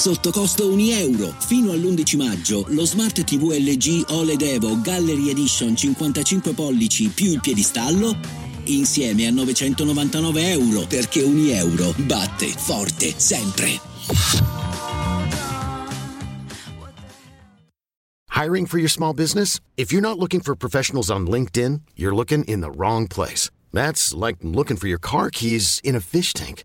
sotto costo 1 euro. Fino all'11 maggio lo Smart TV LG OLED Evo Gallery Edition 55 pollici più il piedistallo insieme a 999 euro perché 1 euro batte forte sempre. Hiring for your small business? If you're not looking for professionals on LinkedIn, you're looking in the wrong place. That's like looking for your car keys in a fish tank.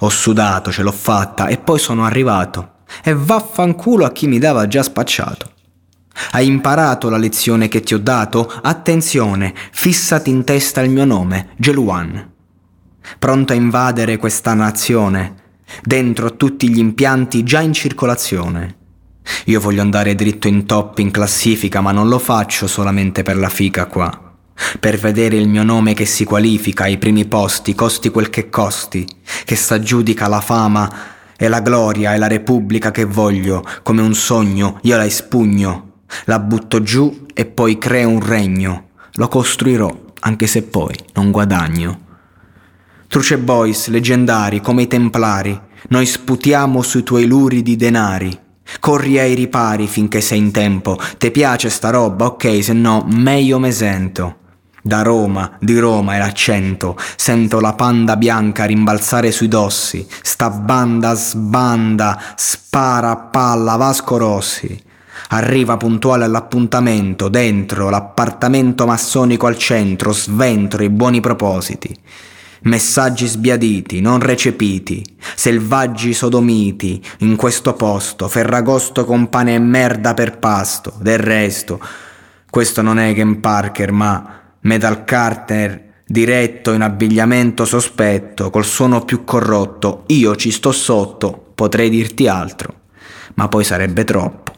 Ho sudato, ce l'ho fatta e poi sono arrivato. E vaffanculo a chi mi dava già spacciato. Hai imparato la lezione che ti ho dato? Attenzione, fissati in testa il mio nome, Geluan. Pronto a invadere questa nazione, dentro tutti gli impianti già in circolazione. Io voglio andare dritto in top in classifica, ma non lo faccio solamente per la fica qua. Per vedere il mio nome che si qualifica ai primi posti, costi quel che costi, che s'aggiudica la fama e la gloria e la repubblica che voglio, come un sogno, io la espugno, la butto giù e poi creo un regno. Lo costruirò, anche se poi non guadagno. Truce Boys, leggendari come i templari, noi sputiamo sui tuoi luridi denari. Corri ai ripari finché sei in tempo. Te piace sta roba? Ok, se no, meglio me sento. Da Roma, di Roma è l'accento, sento la panda bianca rimbalzare sui dossi, sta banda sbanda, spara palla Vasco Rossi. Arriva puntuale all'appuntamento, dentro l'appartamento massonico al centro, sventro i buoni propositi. Messaggi sbiaditi, non recepiti, selvaggi sodomiti, in questo posto, ferragosto con pane e merda per pasto. Del resto, questo non è Ken Parker, ma Metal Carter diretto in abbigliamento sospetto, col suono più corrotto. Io ci sto sotto, potrei dirti altro, ma poi sarebbe troppo.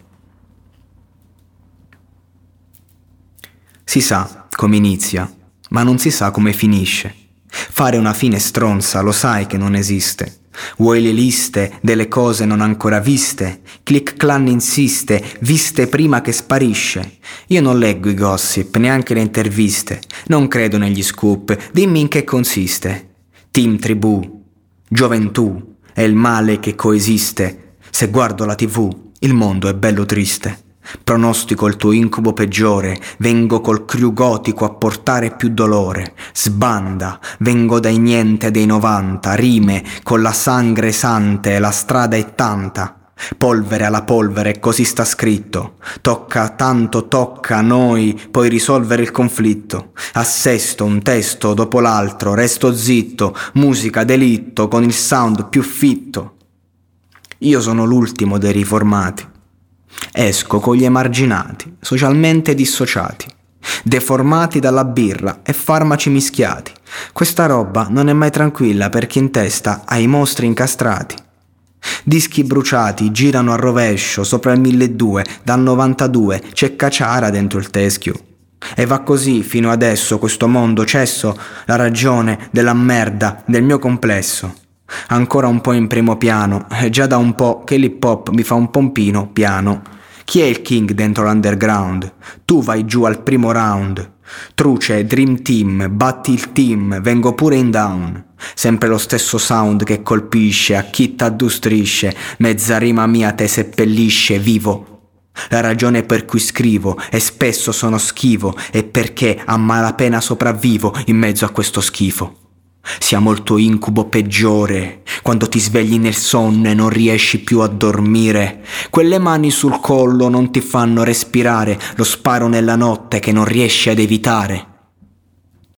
Si sa come inizia, ma non si sa come finisce. Fare una fine stronza lo sai che non esiste. Vuoi le liste delle cose non ancora viste? Click Clan insiste, viste prima che sparisce. Io non leggo i gossip, neanche le interviste. Non credo negli scoop, dimmi in che consiste. Team Tribù, gioventù, è il male che coesiste. Se guardo la tv, il mondo è bello triste. Pronostico il tuo incubo peggiore, vengo col crew gotico a portare più dolore. Sbanda, vengo dai niente dei novanta, rime, con la sangre sante, la strada è tanta. Polvere alla polvere, così sta scritto. Tocca tanto, tocca a noi poi risolvere il conflitto. Assesto un testo dopo l'altro, resto zitto, musica delitto con il sound più fitto. Io sono l'ultimo dei riformati. Esco con gli emarginati, socialmente dissociati, deformati dalla birra e farmaci mischiati. Questa roba non è mai tranquilla perché in testa hai i mostri incastrati. Dischi bruciati girano a rovescio sopra il 1200, dal 92 c'è cacciara dentro il teschio. E va così fino adesso questo mondo cesso, la ragione della merda del mio complesso. Ancora un po' in primo piano, è già da un po' che l'hip hop mi fa un pompino piano. Chi è il king dentro l'underground? Tu vai giù al primo round. Truce, Dream Team, batti il team, vengo pure in down. Sempre lo stesso sound che colpisce, a chi t'addustrisce, mezza rima mia te seppellisce vivo. La ragione per cui scrivo e spesso sono schivo è perché a malapena sopravvivo in mezzo a questo schifo. Siamo il tuo incubo peggiore, quando ti svegli nel sonno e non riesci più a dormire. Quelle mani sul collo non ti fanno respirare, lo sparo nella notte che non riesci ad evitare.